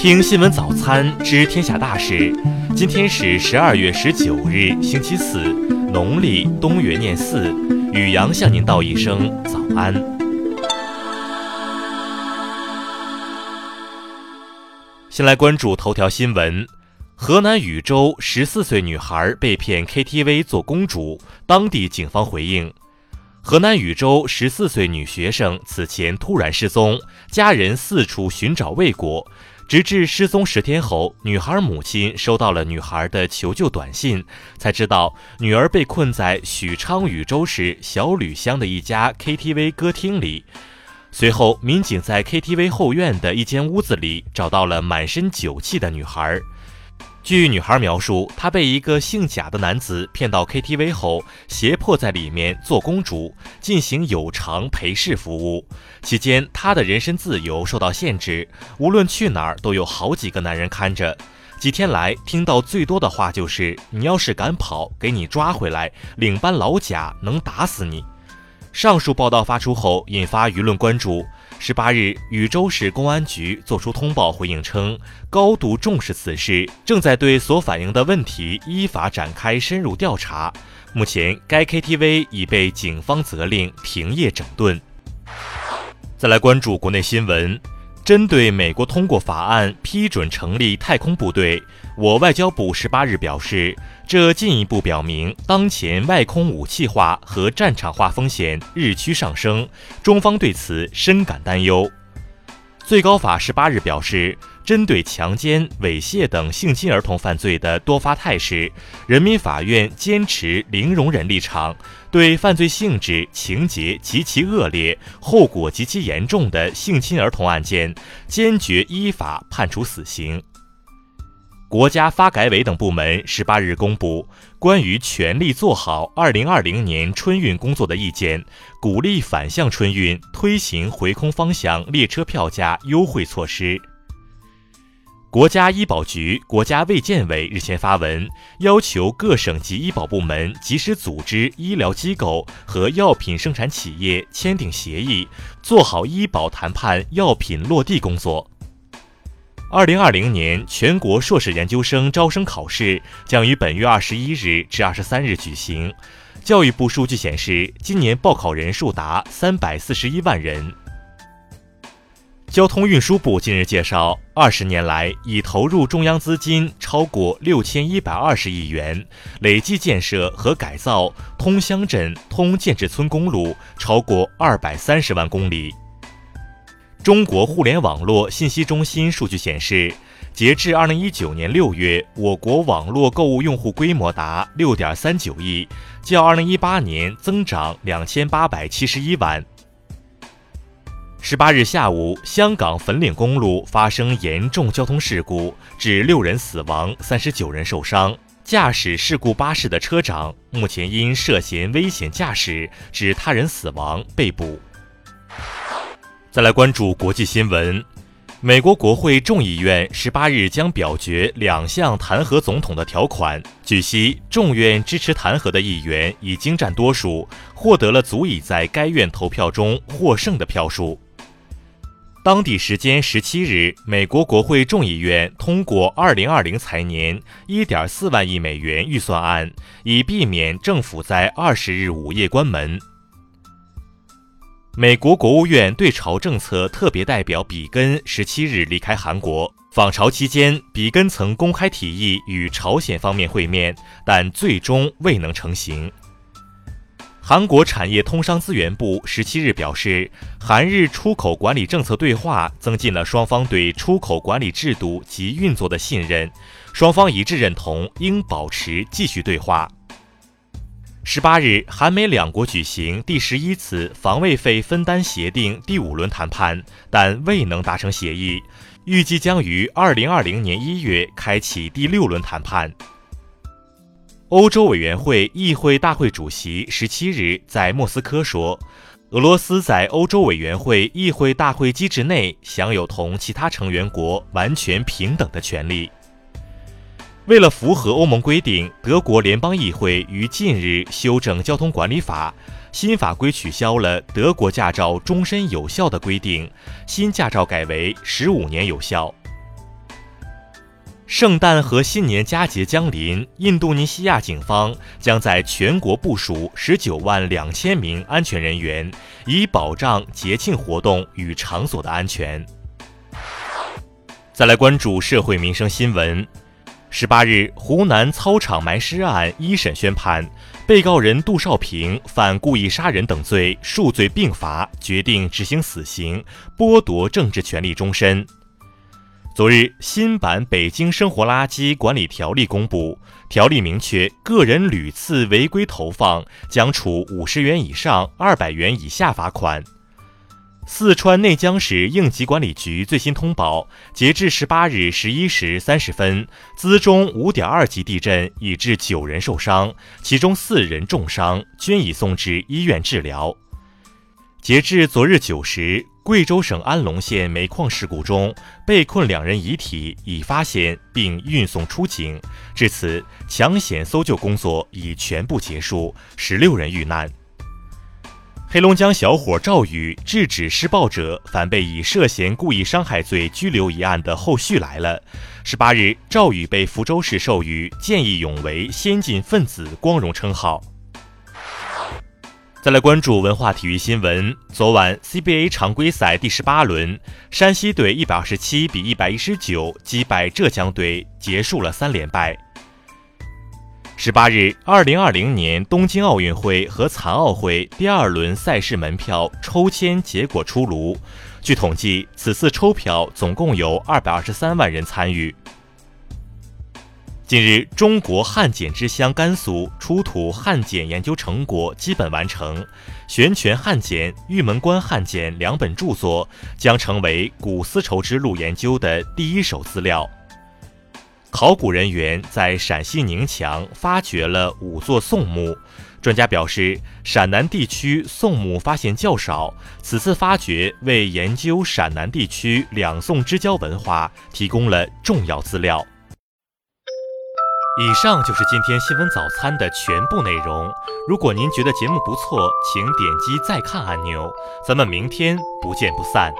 听新闻早餐知天下大事。今天是十二月十九日，星期四，农历冬月廿四。雨阳向您道一声早安。先来关注头条新闻：河南禹州十四岁女孩被骗 KTV 做公主，当地警方回应。河南禹州十四岁女学生此前突然失踪，家人四处寻找未果，直至失踪十天后，女孩母亲收到了女孩的求救短信，才知道女儿被困在许昌禹州市小吕乡的一家 KTV 歌厅里。随后，民警在 KTV 后院的一间屋子里找到了满身酒气的女孩。据女孩描述，她被一个姓贾的男子骗到 KTV 后，胁迫在里面做公主，进行有偿陪侍服务。期间，她的人身自由受到限制，无论去哪儿都有好几个男人看着。几天来，听到最多的话就是：“你要是敢跑，给你抓回来，领班老贾能打死你。”上述报道发出后，引发舆论关注。十八日，禹州市公安局作出通报回应称，高度重视此事，正在对所反映的问题依法展开深入调查。目前，该 KTV 已被警方责令停业整顿。再来关注国内新闻。针对美国通过法案批准成立太空部队，我外交部十八日表示，这进一步表明当前外空武器化和战场化风险日趋上升，中方对此深感担忧。最高法十八日表示，针对强奸、猥亵等性侵儿童犯罪的多发态势，人民法院坚持零容忍立场，对犯罪性质、情节极其恶劣、后果极其严重的性侵儿童案件，坚决依法判处死刑。国家发改委等部门十八日公布关于全力做好二零二零年春运工作的意见，鼓励反向春运，推行回空方向列车票价优惠措施。国家医保局、国家卫健委日前发文，要求各省级医保部门及时组织医疗机构和药品生产企业签订协议，做好医保谈判、药品落地工作。二零二零年全国硕士研究生招生考试将于本月二十一日至二十三日举行。教育部数据显示，今年报考人数达三百四十一万人。交通运输部近日介绍，二十年来已投入中央资金超过六千一百二十亿元，累计建设和改造通乡镇、通建制村公路超过二百三十万公里。中国互联网络信息中心数据显示，截至二零一九年六月，我国网络购物用户规模达六点三九亿，较二零一八年增长两千八百七十一万。十八日下午，香港粉岭公路发生严重交通事故，致六人死亡，三十九人受伤。驾驶事故巴士的车长目前因涉嫌危险驾驶致他人死亡被捕。再来关注国际新闻，美国国会众议院十八日将表决两项弹劾总统的条款。据悉，众院支持弹劾的议员已经占多数，获得了足以在该院投票中获胜的票数。当地时间十七日，美国国会众议院通过二零二零财年一点四万亿美元预算案，以避免政府在二十日午夜关门。美国国务院对朝政策特别代表比根十七日离开韩国访朝期间，比根曾公开提议与朝鲜方面会面，但最终未能成行。韩国产业通商资源部十七日表示，韩日出口管理政策对话增进了双方对出口管理制度及运作的信任，双方一致认同应保持继续对话。十八日，韩美两国举行第十一次防卫费分担协定第五轮谈判，但未能达成协议，预计将于二零二零年一月开启第六轮谈判。欧洲委员会议会大会主席十七日在莫斯科说，俄罗斯在欧洲委员会议会大会机制内享有同其他成员国完全平等的权利。为了符合欧盟规定，德国联邦议会于近日修正交通管理法，新法规取消了德国驾照终身有效的规定，新驾照改为十五年有效。圣诞和新年佳节将临，印度尼西亚警方将在全国部署十九万两千名安全人员，以保障节庆活动与场所的安全。再来关注社会民生新闻。十八日，湖南操场埋尸案一审宣判，被告人杜少平犯故意杀人等罪，数罪并罚，决定执行死刑，剥夺政治权利终身。昨日，新版《北京生活垃圾管理条例》公布，条例明确，个人屡次违规投放将处五十元以上二百元以下罚款。四川内江市应急管理局最新通报，截至十八日十一时三十分，资中五点二级地震已致九人受伤，其中四人重伤，均已送至医院治疗。截至昨日九时，贵州省安龙县煤矿事故中被困两人遗体已发现并运送出警，至此抢险搜救工作已全部结束，十六人遇难。黑龙江小伙赵宇制止施暴者，反被以涉嫌故意伤害罪拘留一案的后续来了。十八日，赵宇被福州市授予见义勇为先进分子光荣称号。再来关注文化体育新闻。昨晚 CBA 常规赛第十八轮，山西队一百二十七比一百一十九击败浙江队，结束了三连败。十八日，二零二零年东京奥运会和残奥会第二轮赛事门票抽签结果出炉。据统计，此次抽票总共有二百二十三万人参与。近日，中国汉简之乡甘肃出土汉简研究成果基本完成，玄泉汉简、玉门关汉简两本著作将成为古丝绸之路研究的第一手资料。考古人员在陕西宁强发掘了五座宋墓，专家表示，陕南地区宋墓发现较少，此次发掘为研究陕南地区两宋之交文化提供了重要资料。以上就是今天新闻早餐的全部内容。如果您觉得节目不错，请点击再看按钮。咱们明天不见不散。